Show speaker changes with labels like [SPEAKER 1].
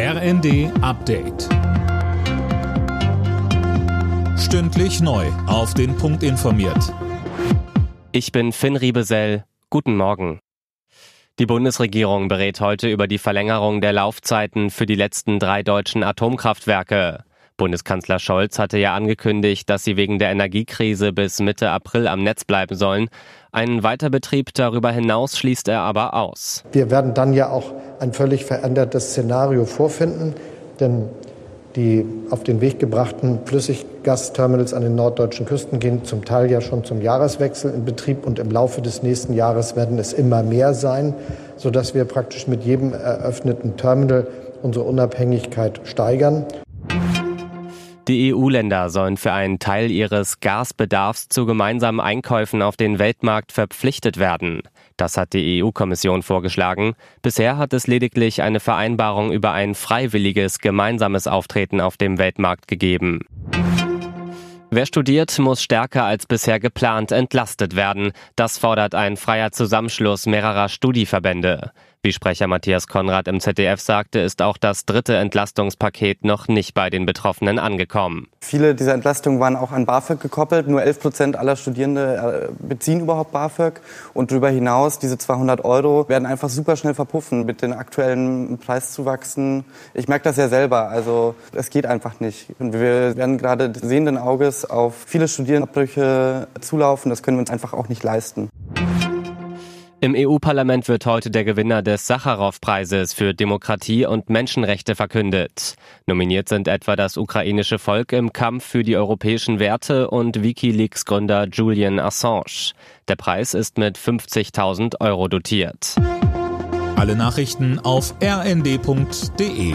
[SPEAKER 1] RND Update. Stündlich neu. Auf den Punkt informiert.
[SPEAKER 2] Ich bin Finn Riebesell. Guten Morgen. Die Bundesregierung berät heute über die Verlängerung der Laufzeiten für die letzten drei deutschen Atomkraftwerke. Bundeskanzler Scholz hatte ja angekündigt, dass sie wegen der Energiekrise bis Mitte April am Netz bleiben sollen. Einen Weiterbetrieb darüber hinaus schließt er aber aus.
[SPEAKER 3] Wir werden dann ja auch ein völlig verändertes Szenario vorfinden, denn die auf den Weg gebrachten Flüssiggasterminals an den norddeutschen Küsten gehen zum Teil ja schon zum Jahreswechsel in Betrieb und im Laufe des nächsten Jahres werden es immer mehr sein, sodass wir praktisch mit jedem eröffneten Terminal unsere Unabhängigkeit steigern.
[SPEAKER 2] Die EU-Länder sollen für einen Teil ihres Gasbedarfs zu gemeinsamen Einkäufen auf den Weltmarkt verpflichtet werden. Das hat die EU-Kommission vorgeschlagen. Bisher hat es lediglich eine Vereinbarung über ein freiwilliges gemeinsames Auftreten auf dem Weltmarkt gegeben. Wer studiert, muss stärker als bisher geplant entlastet werden. Das fordert ein freier Zusammenschluss mehrerer Studieverbände. Wie Sprecher Matthias Konrad im ZDF sagte, ist auch das dritte Entlastungspaket noch nicht bei den Betroffenen angekommen.
[SPEAKER 4] Viele dieser Entlastungen waren auch an BAföG gekoppelt. Nur 11 Prozent aller Studierende äh, beziehen überhaupt BAföG. Und darüber hinaus, diese 200 Euro werden einfach super schnell verpuffen mit den aktuellen Preiszuwachsen. Ich merke das ja selber. Also es geht einfach nicht. Und wir werden gerade sehenden Auges auf viele Studierendenabbrüche zulaufen. Das können wir uns einfach auch nicht leisten.
[SPEAKER 2] Im EU-Parlament wird heute der Gewinner des Sacharow-Preises für Demokratie und Menschenrechte verkündet. Nominiert sind etwa das ukrainische Volk im Kampf für die europäischen Werte und Wikileaks-Gründer Julian Assange. Der Preis ist mit 50.000 Euro dotiert.
[SPEAKER 1] Alle Nachrichten auf rnd.de